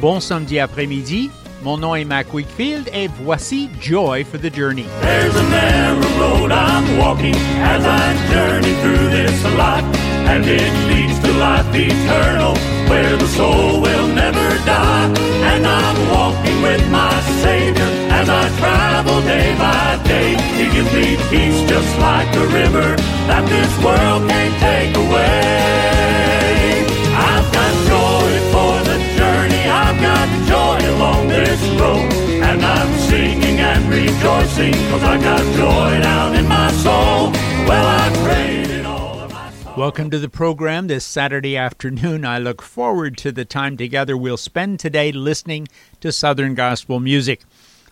bon samedi après-midi. Mon nom est Mac Wakefield et voici Joy for the Journey. There's a narrow road I'm walking as I journey through this life, and it leads to life eternal, where the soul will never die. And I'm walking with my Savior as I travel day by day. He gives me peace just like a river that this world can't take away. This road. And I'm singing and rejoicing, cause I got joy down in my soul. Well, I prayed in all of my soul. Welcome to the program this Saturday afternoon. I look forward to the time together we'll spend today listening to Southern gospel music.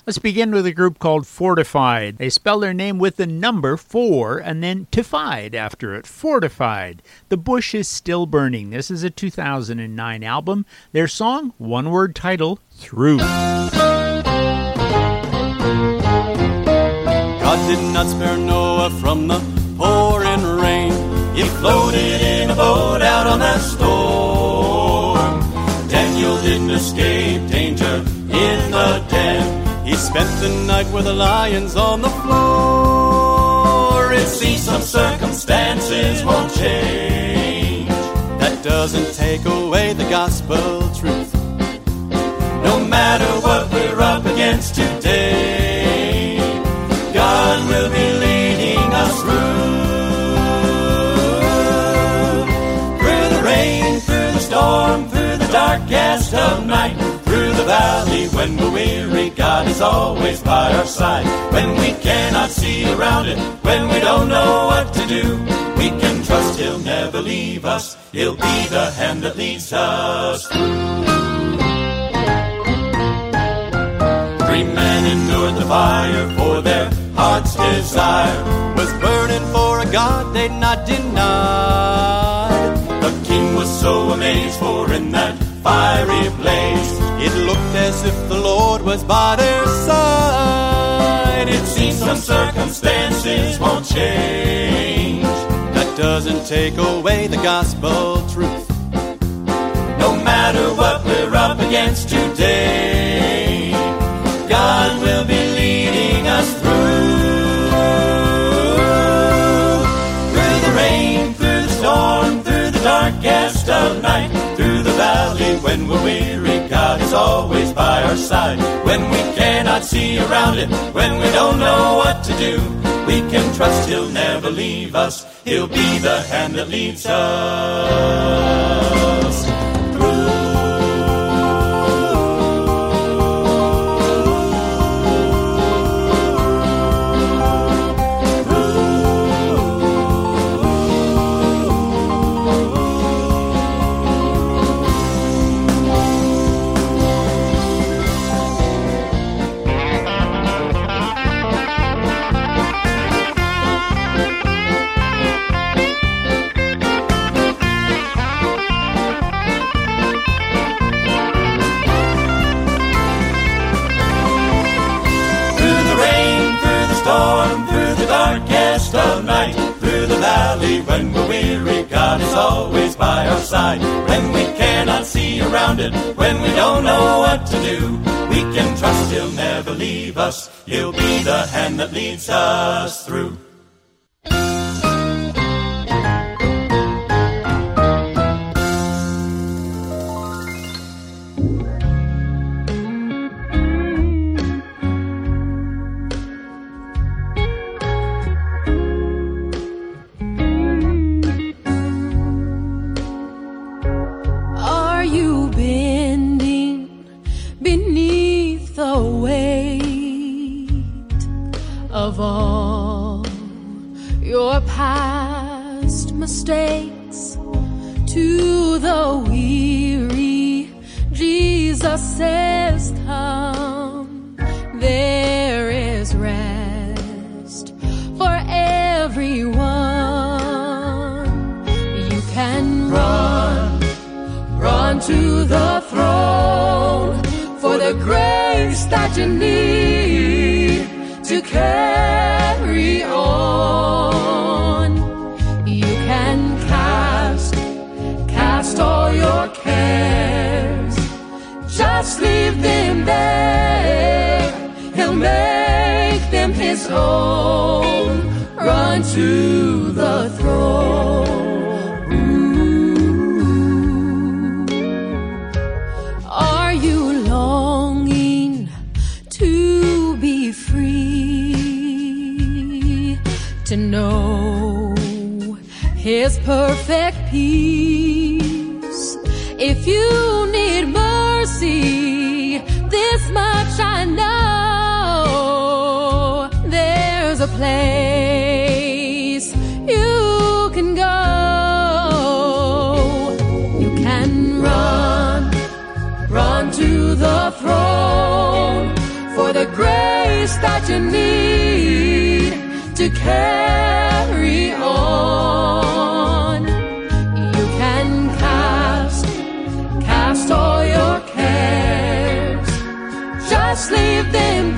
Let's begin with a group called Fortified. They spell their name with the number four and then tified after it. Fortified. The bush is still burning. This is a 2009 album. Their song, one word title, Through. God did not spare Noah from the pouring rain. He floated in a boat out on that storm. Daniel didn't escape danger in the den. He spent the night with the lions on the floor. It seems some circumstances won't change. That doesn't take away the gospel truth. No matter what we're up against today, God will be leading us through. Through the rain, through the storm, through the darkest of night, through the valley when we're weary, is always by our side. When we cannot see around it, when we don't know what to do, we can trust He'll never leave us. He'll be the hand that leads us Three men endured the fire for their heart's desire was burning for a God they'd not denied. The king was so amazed, for in that fiery blaze it looked as if the Lord was by their side. It seems some circumstances won't change. That doesn't take away the gospel truth. No matter what we're up against today, God will be leading us through. Through the rain, through the storm, through the darkest of night, through the valley when we're weary, is always by our side. When we cannot see around it, when we don't know what to do, we can trust He'll never leave us. He'll be the hand that leads us. Always by our side. When we cannot see around it, when we don't know what to do, we can trust He'll never leave us. He'll be the hand that leads us through. Says, Come. There is rest for everyone. You can run Run to the throne for the grace that you need to carry Leave them there. He'll make them his own. Run to the throne. Are you longing to be free? To know his perfect peace. If you need mercy, place you can go. You can run, run to the throne for the grace that you need to carry on. You can cast, cast all your cares. Just leave them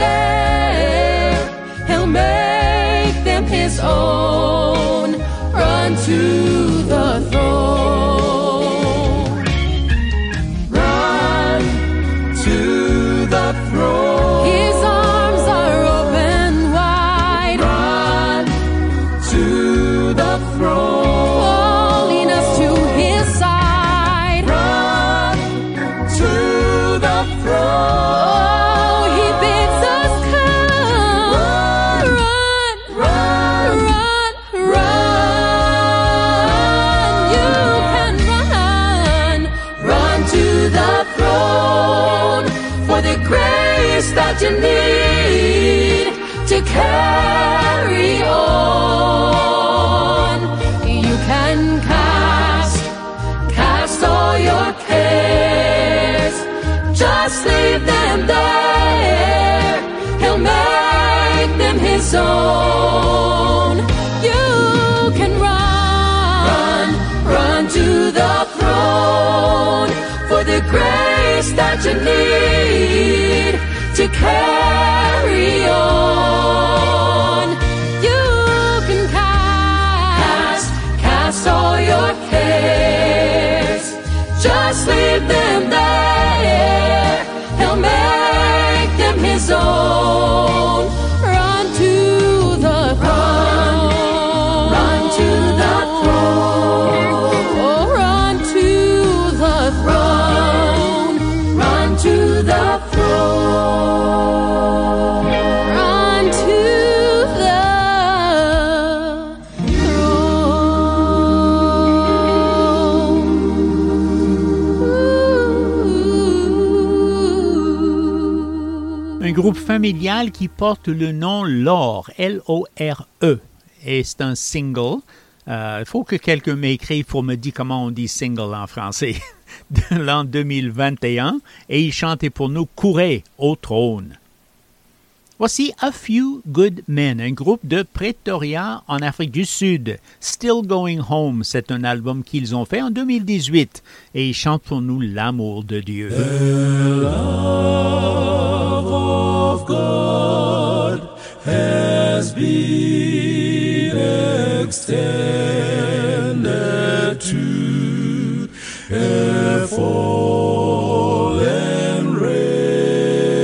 that you need to carry groupe familial qui porte le nom Lore, L-O-R-E, et c'est un single. Euh, Il faut que quelqu'un m'écrive pour me dire comment on dit single en français de l'an 2021 et il chantait pour nous Courez au trône. Voici A Few Good Men, un groupe de Pretoria en Afrique du Sud. Still Going Home, c'est un album qu'ils ont fait en 2018 et ils chantent pour nous l'amour de Dieu. Has been extended to a fallen race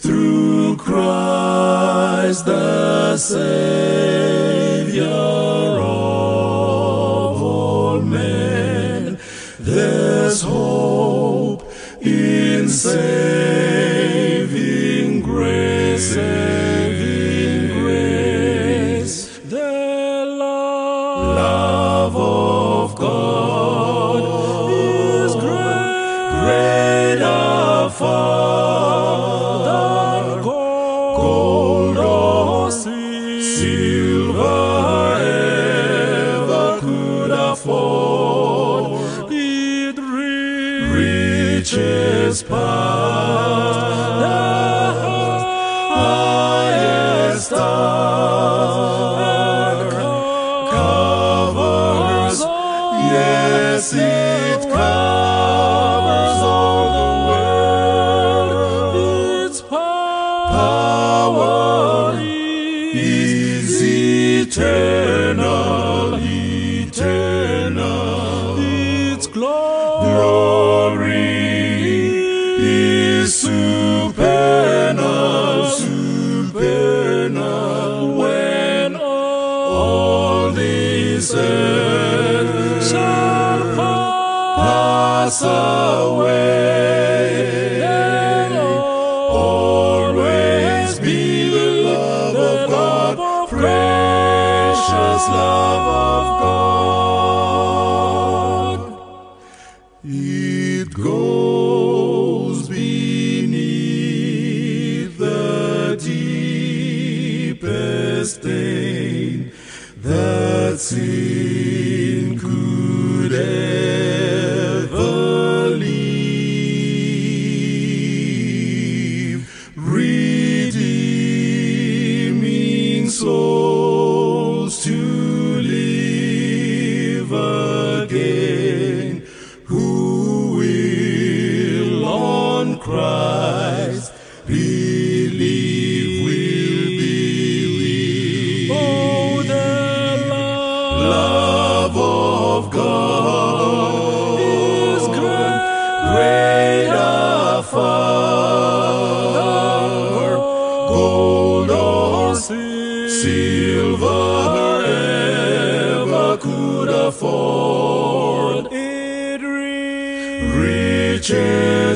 through Christ the Savior of all men. There's hope in saving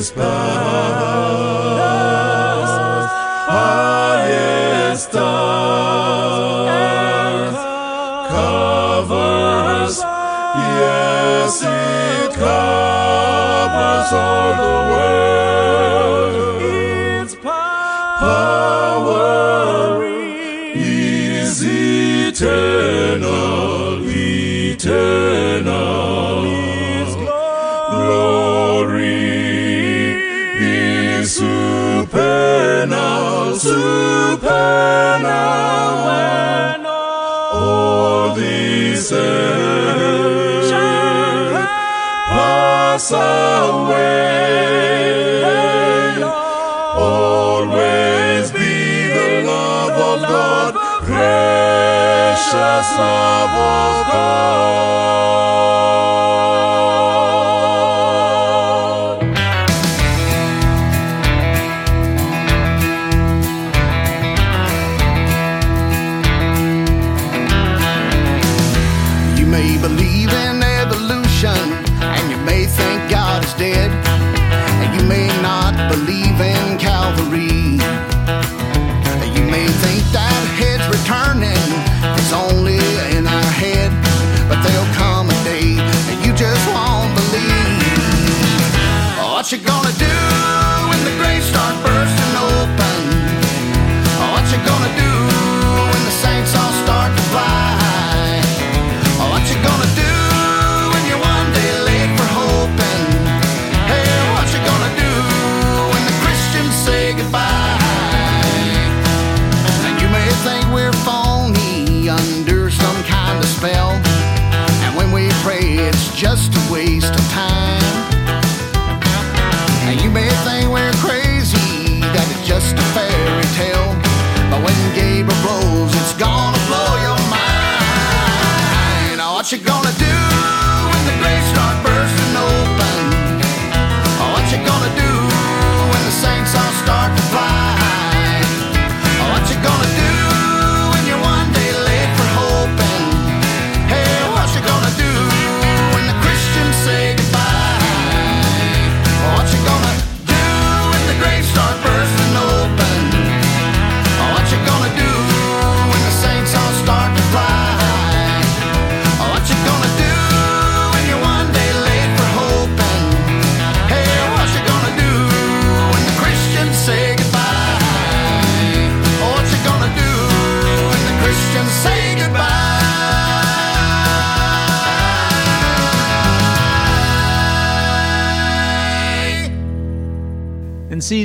has come. places pass away. Always be the love of God, precious love of God.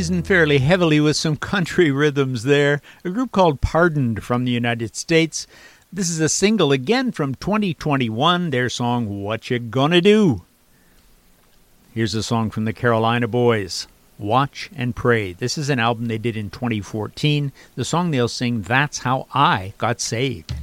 seasoned fairly heavily with some country rhythms there. A group called Pardoned from the United States. This is a single again from 2021, their song What You Gonna Do. Here's a song from the Carolina Boys. Watch and Pray. This is an album they did in 2014. The song they'll sing, That's How I Got Saved.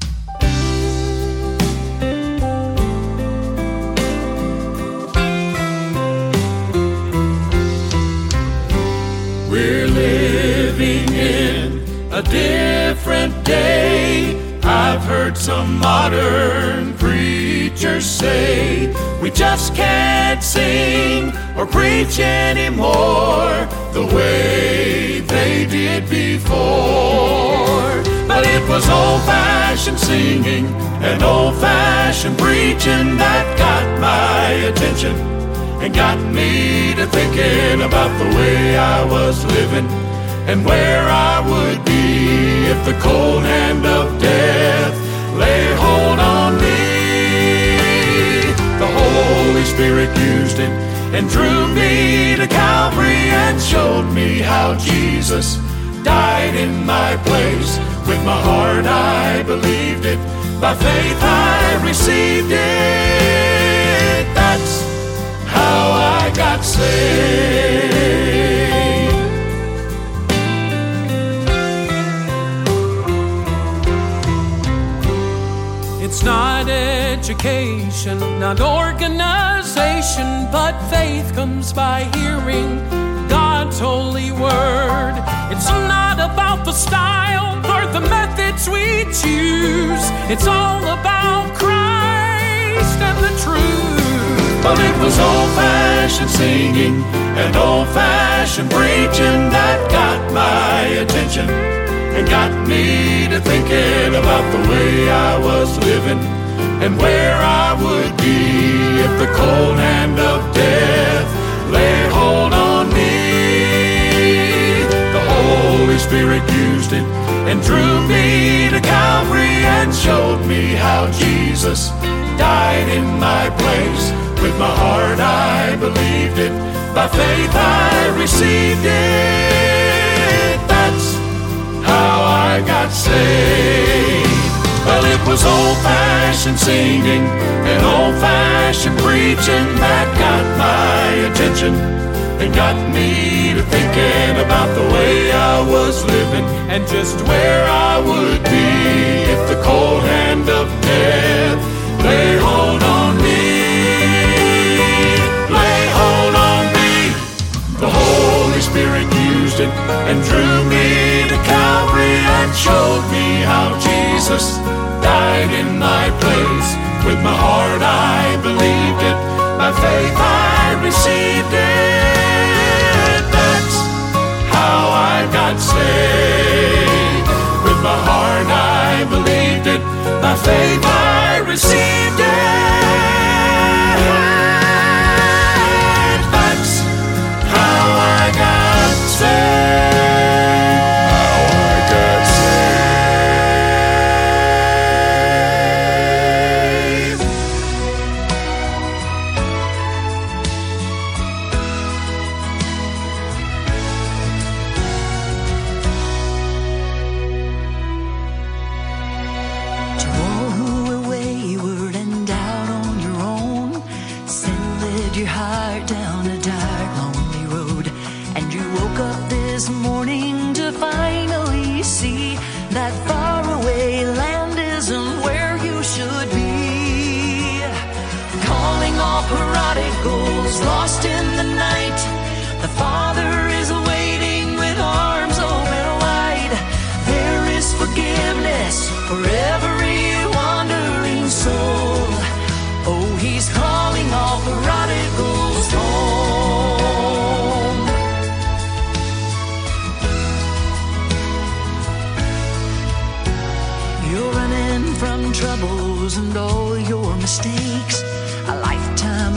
a different day. I've heard some modern preachers say we just can't sing or preach anymore the way they did before. But it was old fashioned singing and old fashioned preaching that got my attention and got me to thinking about the way I was living and where I would be if the cold hand of death lay hold on me. The Holy Spirit used it and drew me to Calvary and showed me how Jesus died in my place. With my heart I believed it, by faith I received it. That's how I got saved. Education, not organization, but faith comes by hearing God's holy word. It's not about the style or the methods we choose, it's all about Christ and the truth. Well, it was old fashioned singing and old fashioned preaching that got my attention and got me to thinking about the way I was living and where I would be if the cold hand of death lay hold on me. The Holy Spirit used it and drew me to Calvary and showed me how Jesus died in my place. With my heart I believed it, by faith I received it. That's how I got saved. Was old fashioned singing and old fashioned preaching that got my attention and got me to thinking about the way I was living and just where I would be if the cold hand of death lay hold on me. Lay hold on me. The Holy Spirit used it and drew me to Calvary and showed me how Jesus died in my place. With my heart I believed it, by faith I received it. That's how I got saved. With my heart I believed it, by faith I received it. This morning to finally see that faraway land isn't where you should be. Calling all prodigals lost in the night, the Father is waiting with arms open wide. There is forgiveness for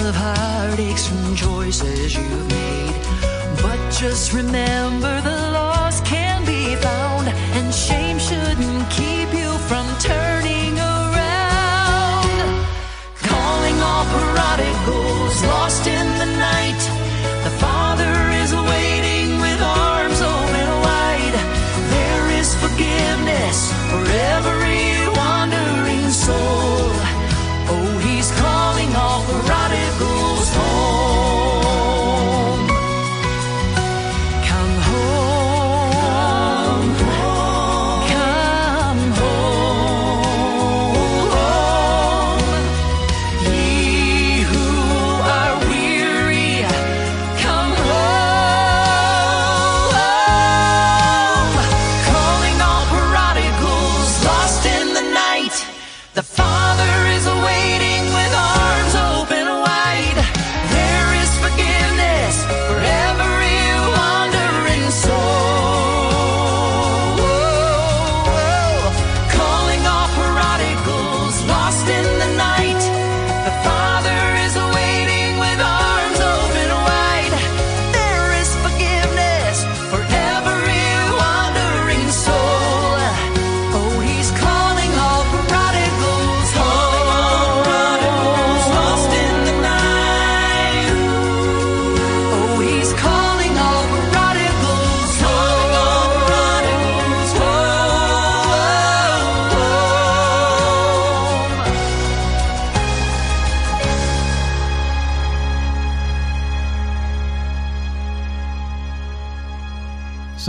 of heartaches from choices you've made. But just remember the lost can be found, and shame shouldn't keep you from turning around. Calling all prodigals lost in the night.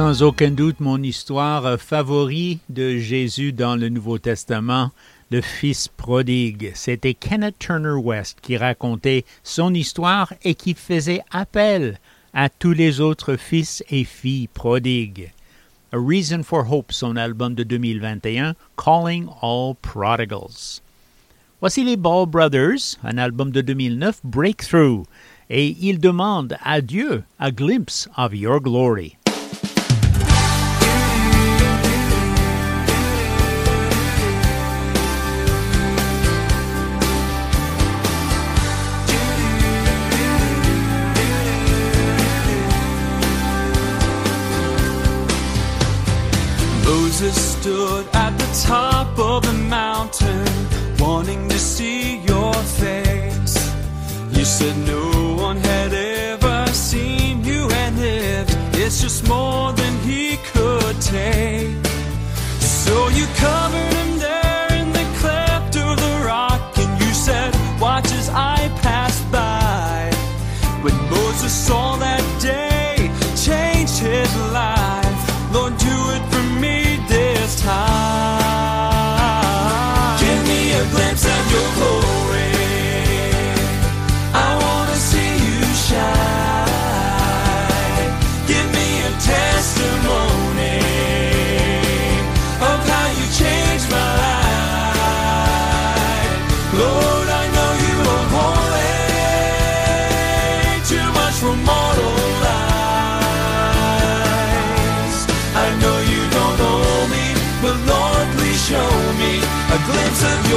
sans aucun doute mon histoire euh, favorite de Jésus dans le Nouveau Testament, le Fils prodigue. C'était Kenneth Turner West qui racontait son histoire et qui faisait appel à tous les autres fils et filles prodigues. A Reason for Hope, son album de 2021, Calling All Prodigals. Voici les Ball Brothers, un album de 2009, Breakthrough, et ils demandent à Dieu a glimpse of your glory. Jesus stood at the top of the mountain, wanting to see your face. You said no one had ever seen you and lived. It's just more than he could take. So you covered him there in the cleft of the rock, and you said, Watch as I pass by. When Moses saw that. glimpse of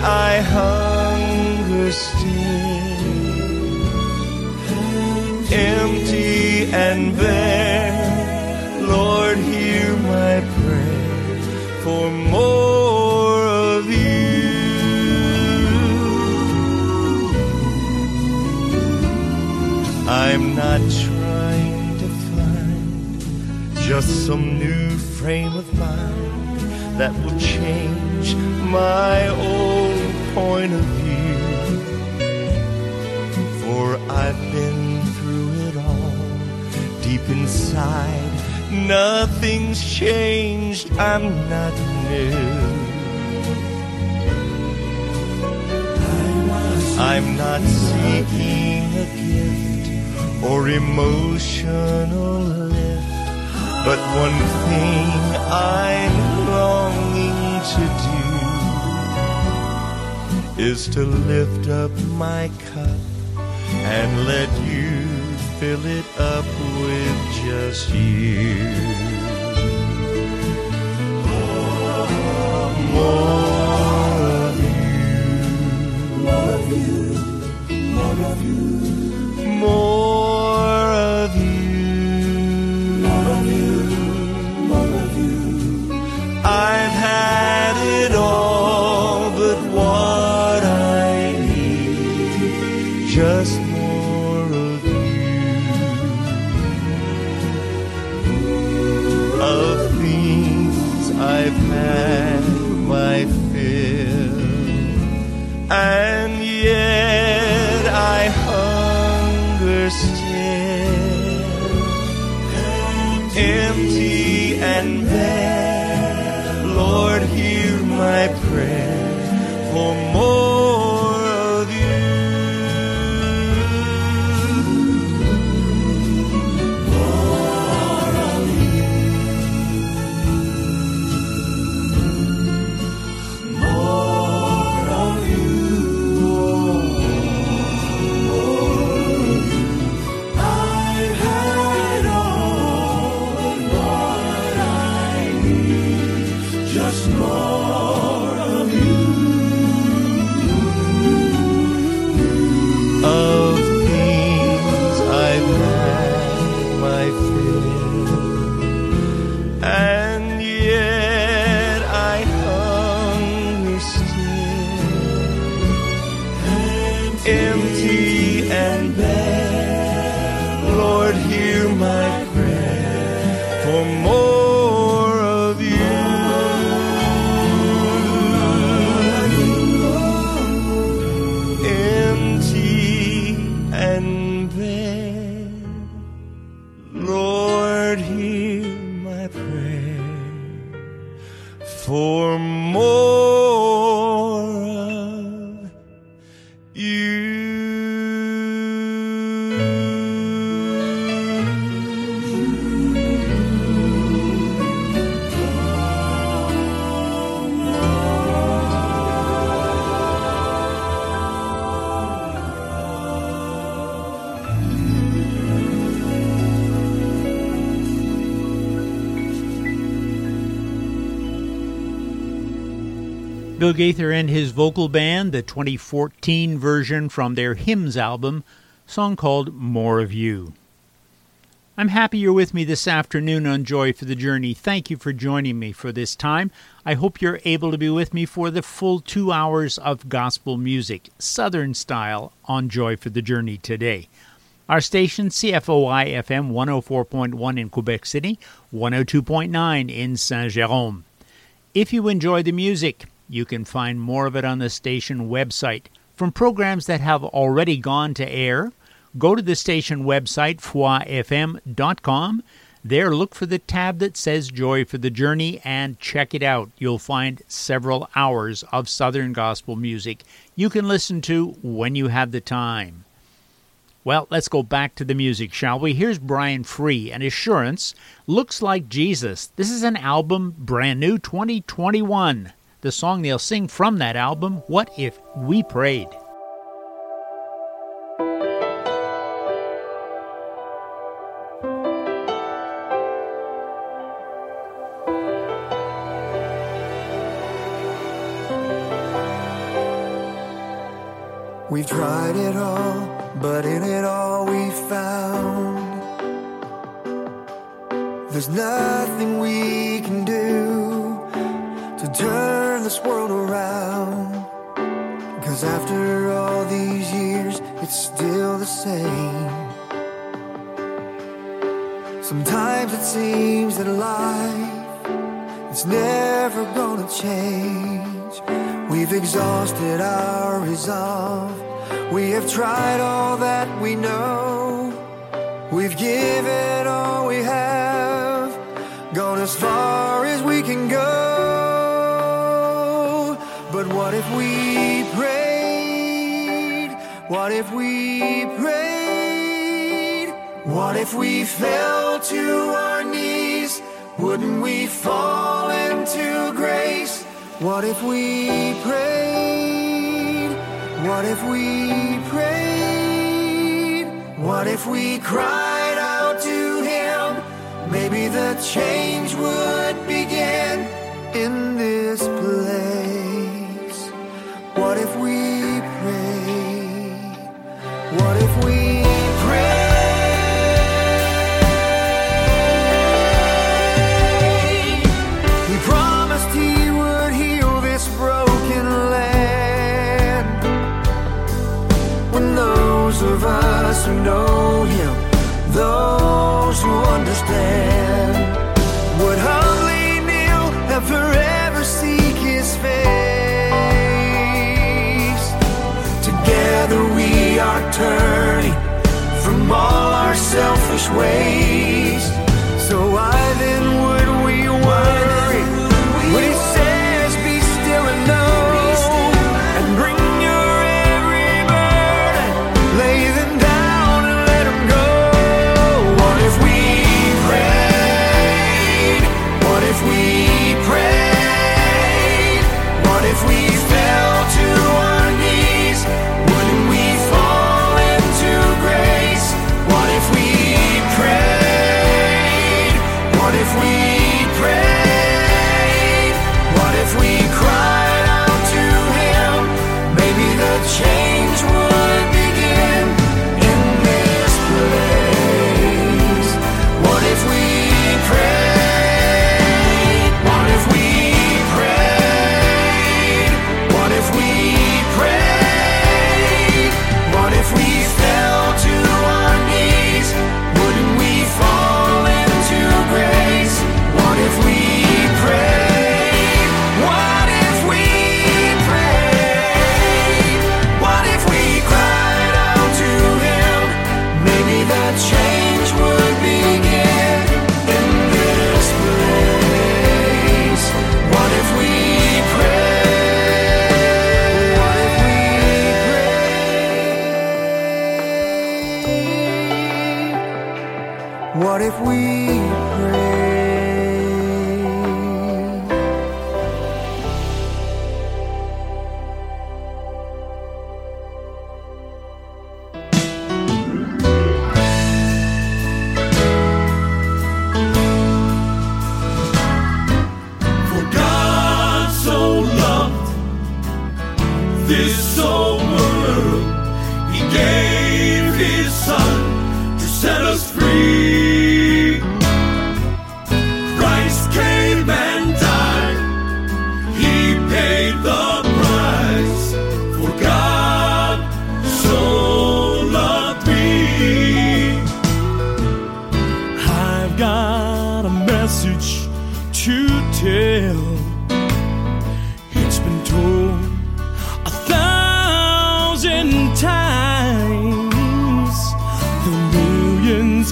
I hunger still, empty and bare. Lord, hear my prayer for more of you. I'm not trying to find just some new frame of mind that will change my old point of view. For I've been through it all, deep inside, nothing's changed, I'm not new. I'm not seeking a gift or emotional lift, but one thing I'm longing to do is to lift up my cup and let you fill it up with just you. More of you. More of you. More of you. More empty and bare. Lord, hear my prayer for more Bill Gaither and his vocal band, the 2014 version from their Hymns album, song called More of You. I'm happy you're with me this afternoon on Joy for the Journey. Thank you for joining me for this time. I hope you're able to be with me for the full two hours of gospel music, Southern style, on Joy for the Journey today. Our station, CFOI FM 104.1 in Quebec City, 102.9 in Saint Jerome. If you enjoy the music, you can find more of it on the station website. From programs that have already gone to air, go to the station website, foifm.com. There, look for the tab that says Joy for the Journey and check it out. You'll find several hours of Southern gospel music you can listen to when you have the time. Well, let's go back to the music, shall we? Here's Brian Free and Assurance Looks Like Jesus. This is an album brand new 2021 the song they'll sing from that album, What If We Prayed? We've tried it all, but in it all we found there's nothing we can do to turn this world around. Cause after all these years, it's still the same. Sometimes it seems that life is never gonna change. We've exhausted our resolve. We have tried all that we know. We've given all we have. if we prayed? What if we prayed? What if we fell to our knees? Wouldn't we fall into grace? What if we prayed? What if we prayed? What if we cried out to Him? Maybe the change would begin in this place. turning from all our selfish ways.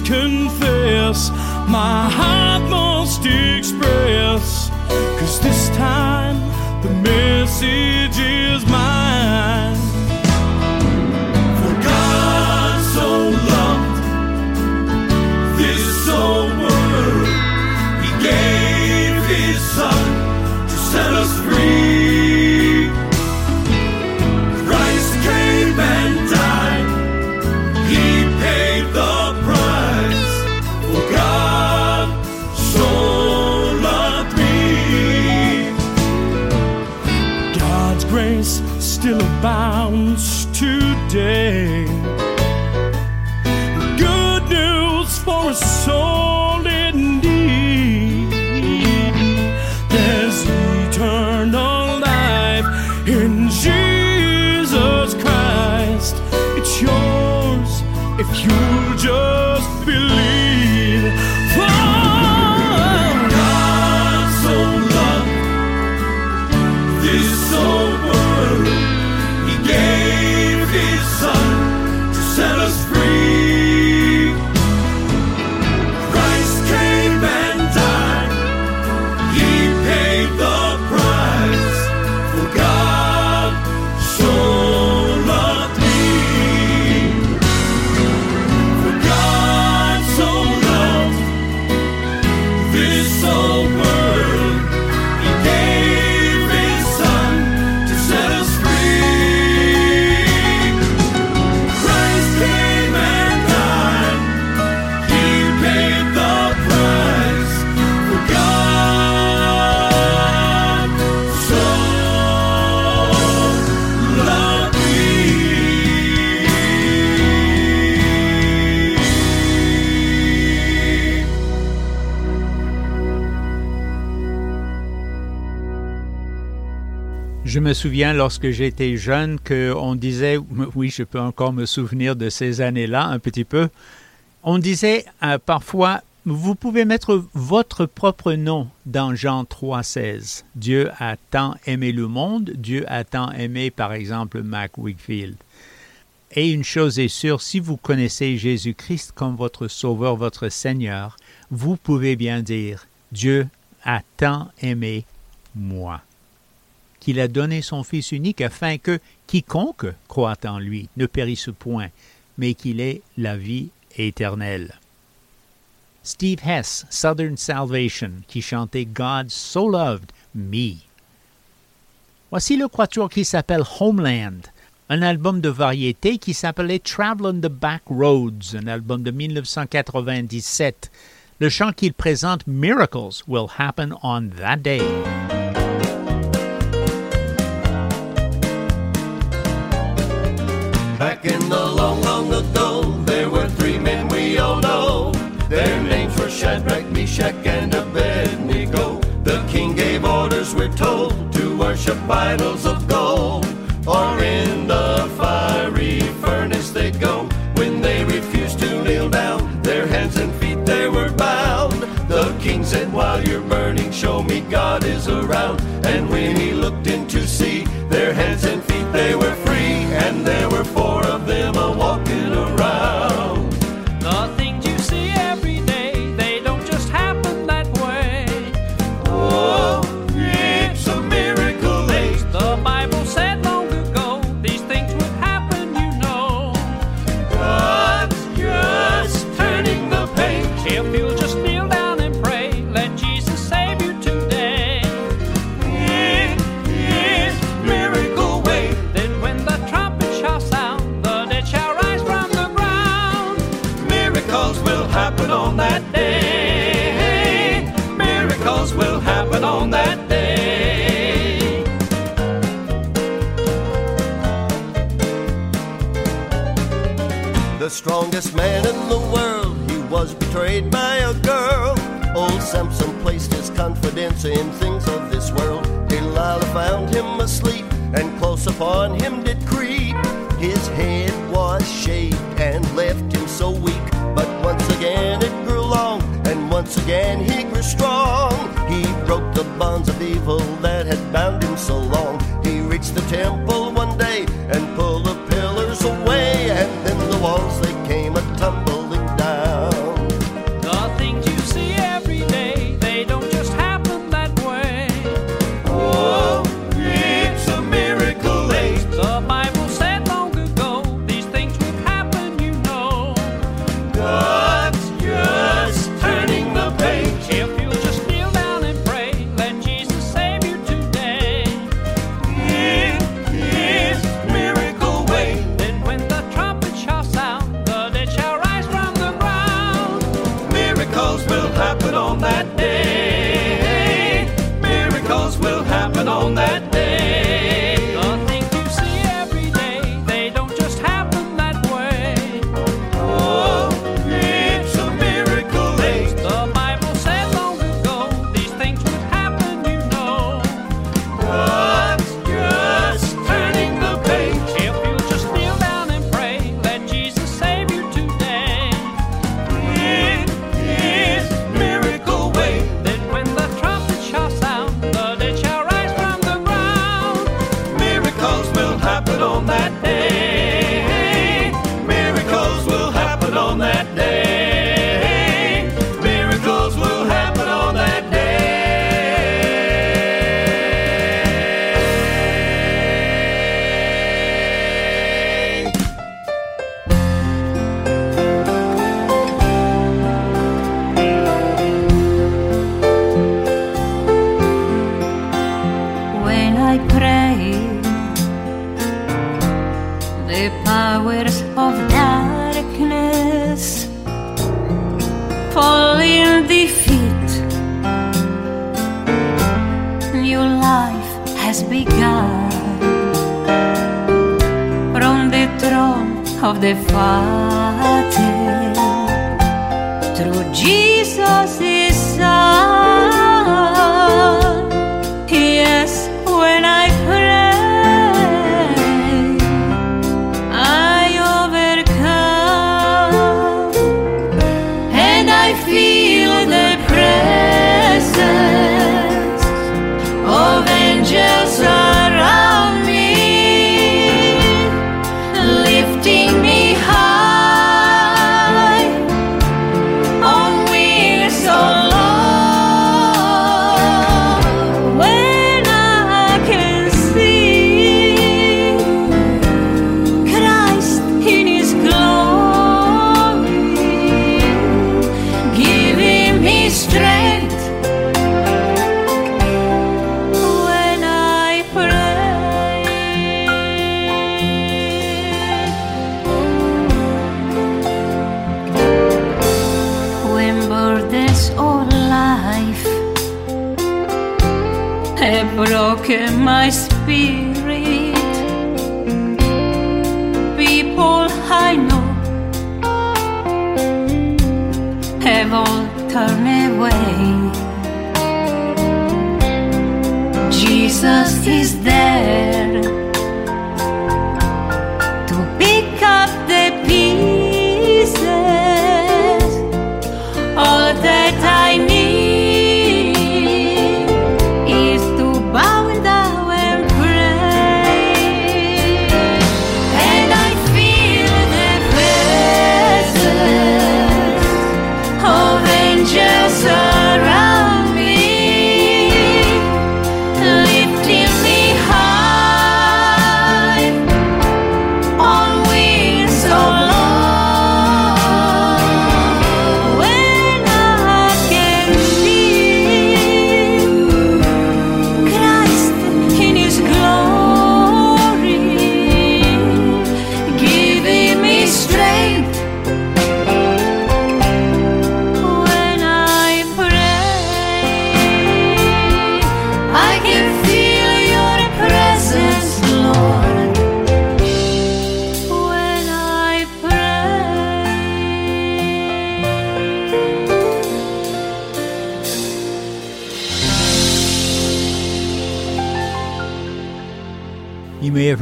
confess, my heart must express. Cause this time the message is. Je me souviens lorsque j'étais jeune qu'on disait, oui, je peux encore me souvenir de ces années-là un petit peu, on disait euh, parfois, vous pouvez mettre votre propre nom dans Jean 3,16. Dieu a tant aimé le monde, Dieu a tant aimé par exemple Mac Wigfield. Et une chose est sûre, si vous connaissez Jésus-Christ comme votre Sauveur, votre Seigneur, vous pouvez bien dire, Dieu a tant aimé moi qu'il a donné son Fils unique afin que quiconque croit en lui ne périsse point, mais qu'il ait la vie éternelle. Steve Hess, Southern Salvation, qui chantait God so loved me. Voici le quatuor qui s'appelle Homeland, un album de variété qui s'appelait Travel on the Back Roads, un album de 1997. Le chant qu'il présente, Miracles Will Happen on That Day. Back in the long, long ago, there were three men we all know. Their names were Shadrach, Meshach, and Abednego. The king gave orders, we're told, to worship idols of gold. Or in the fiery furnace they'd go. When they refused to kneel down, their hands and feet they were bound. The king said, While you're burning, show me God is around. And when he looked in to see, their hands and feet they were free. And there in things of this world. Delilah found him asleep, and close upon him did creep. His head was shaved and left him so weak. But once again it grew long, and once again he grew strong. He broke the bonds of evil that had bound him so long. He reached the temple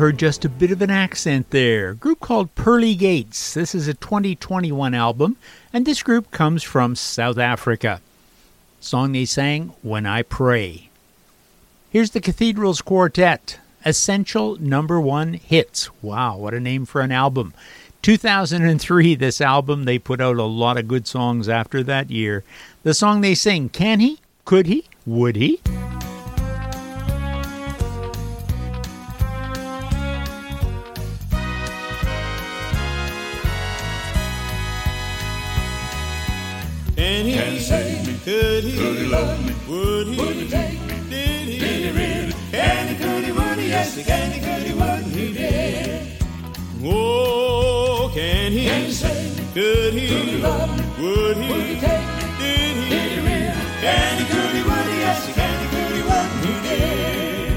heard just a bit of an accent there. A group called Pearly Gates. This is a 2021 album, and this group comes from South Africa. Song they sang, When I Pray. Here's the Cathedrals Quartet, Essential Number One Hits. Wow, what a name for an album. 2003, this album, they put out a lot of good songs after that year. The song they sing, Can He? Could He? Would He? Can he? Can save me? Could he? Could he love me? Would he? Would he take me? Did he? Did he really? Can he? Could he? Would he? Yes, he can. He could. He would. He did. Oh, can he? Can he save me? Could he? Could he love me? Would he? Would he take me? Did he? Did he really? Can he? Could he? Would he? Yes, he can. He could. He would. He did.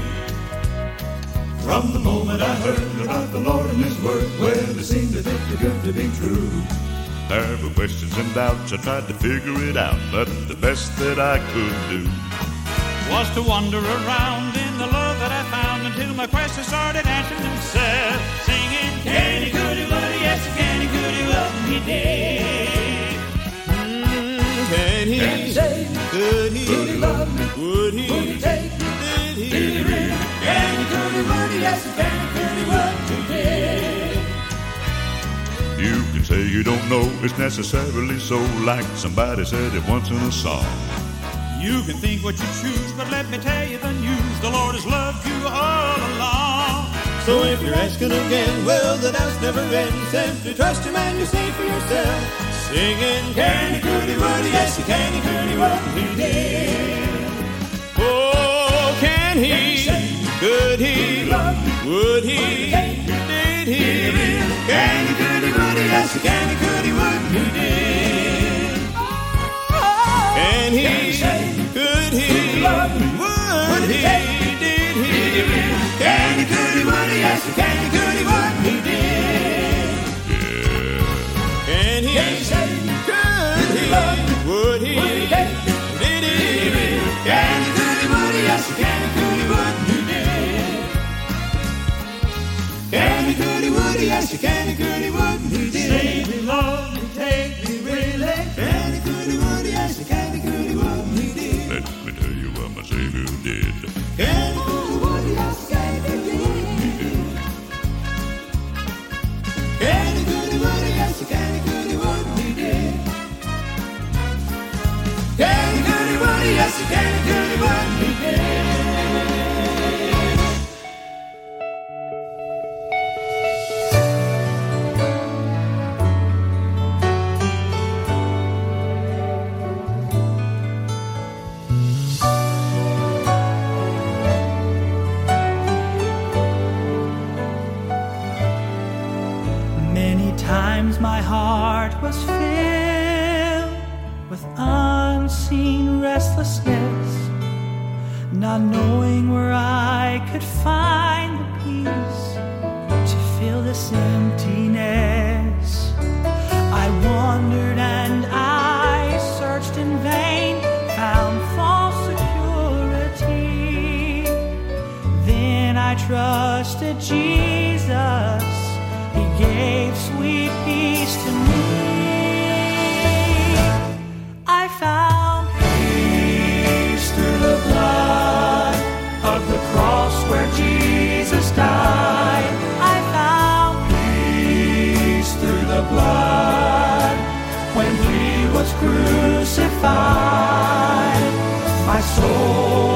From the moment I heard about the Lord and His Word, well, it seemed a bit too good to be true. There were questions and doubts. I tried to figure it out, but the best that I could do was to wander around in the love that I found until my questions started answering themselves, singing, Can he, could he, would he, yes, can he, could he, would he, did. Mm, Can he? Can he? Could he? Could he love me? Would he? Would he take me? Did he? Did he really? Can he? Could he? Would he? Yes, he can. You don't know it's necessarily so, like somebody said it once in a song. You can think what you choose, but let me tell you the news. The Lord has loved you all along. So if you're asking again, well, the doubts never end. Simply trust him and you see for yourself. Singing, can he, could he, would he, yes, he can, he could, he would, he did. Oh, can he, could Would he? Did he? He, could he, would he? Yes, he can he, could he? Did. Can he? Could he? Would he? Did he? Can he, could he, would he? Yes, he can he, he? Did. Can he? Could Yes, he can he, could he, would he? Did. Say me, love me, take me, really. Can he? Could he? Would? Yes, he can he, could he, would he? Did. Let me tell you what my Savior did. Can he? Could he? Would? Yes, he can he, could he, would he? Did. Can he? Could he? Would? Yes, he can he, could he, would he? Did. Can he? Could he? Would? Yes, he can he, could he, would he? Did. My heart was filled with unseen restlessness, not knowing where I could find the peace to fill this emptiness. I wandered and I searched in vain, found false security. Then I trusted Jesus. He gave crucified. My soul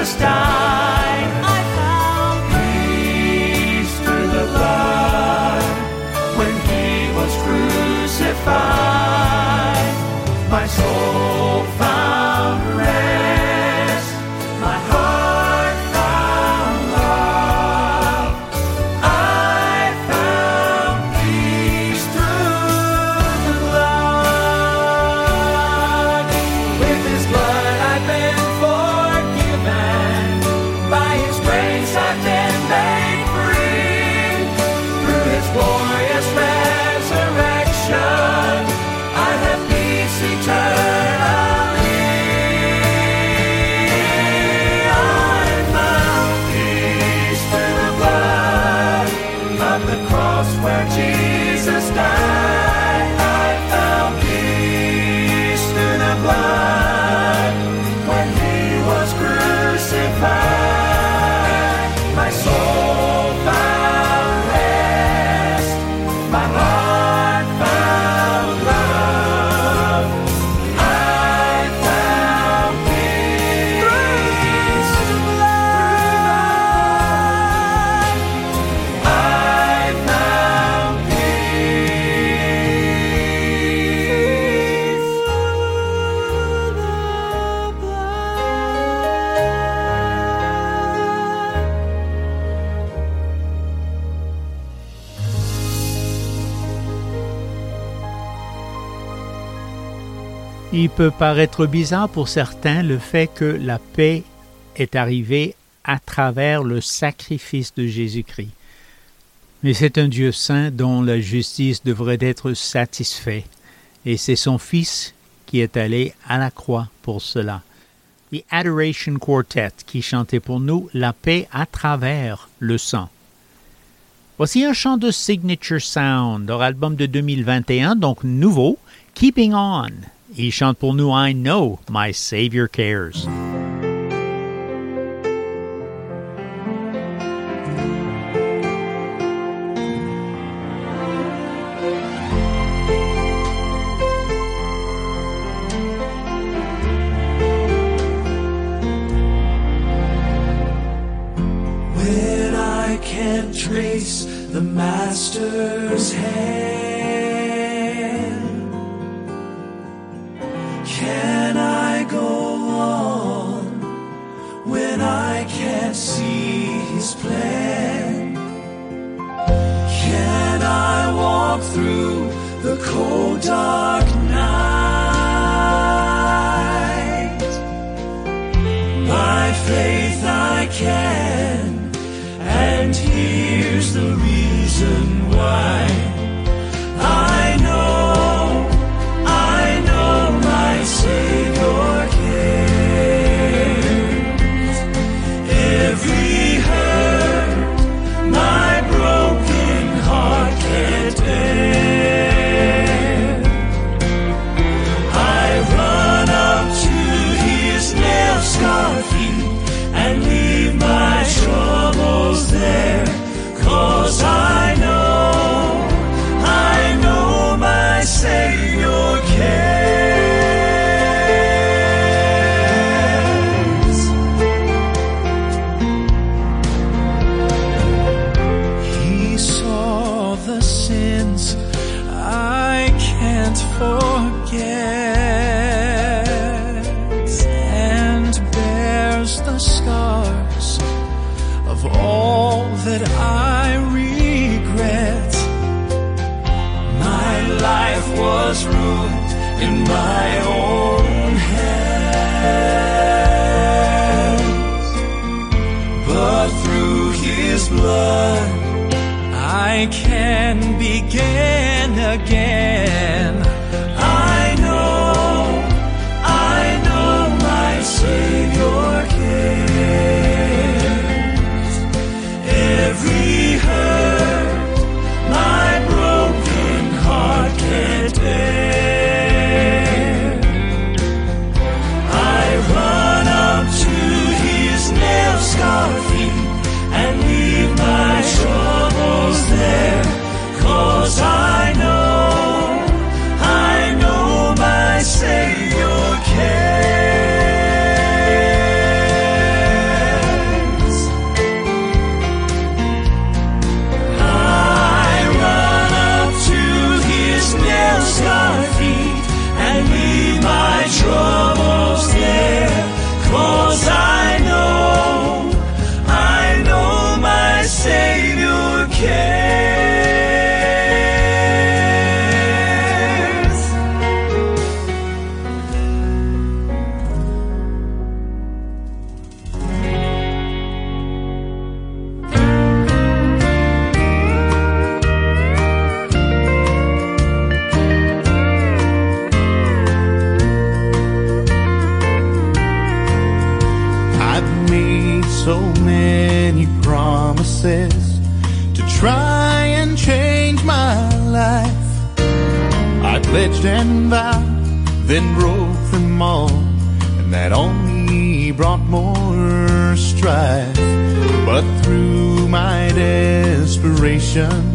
Jesus died. peut paraître bizarre pour certains le fait que la paix est arrivée à travers le sacrifice de Jésus-Christ. Mais c'est un Dieu saint dont la justice devrait être satisfaite, et c'est son Fils qui est allé à la croix pour cela. The Adoration Quartet qui chantait pour nous la paix à travers le sang. Voici un chant de Signature Sound, leur album de 2021, donc nouveau, Keeping On. He chante pour nous I Know My Savior Cares. When I can trace the Master's hand. through the cold dark nation.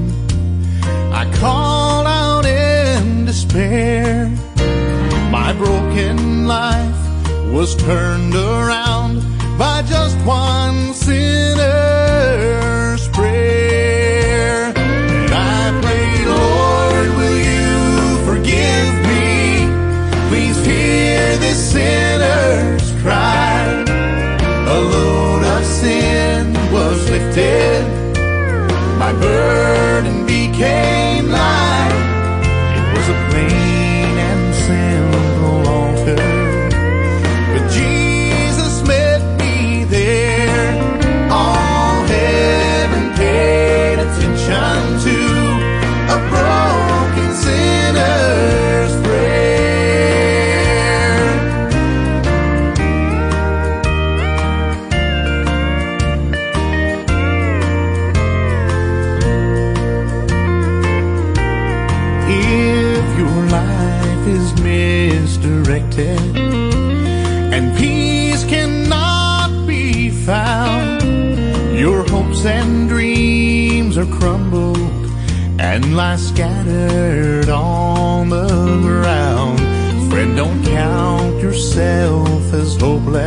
Yourself as hopeless,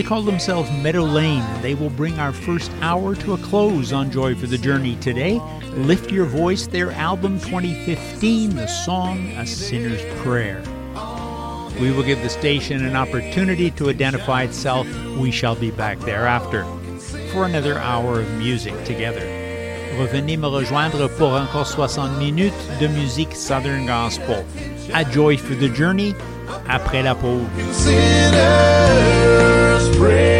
They call themselves Meadow Lane, and they will bring our first hour to a close on Joy for the Journey today. Lift Your Voice, their album 2015, the song A Sinner's Prayer. We will give the station an opportunity to identify itself. We shall be back thereafter for another hour of music together. Revenez me rejoindre pour encore 60 minutes de musique Southern Gospel. À Joy for the Journey, après la pause pray.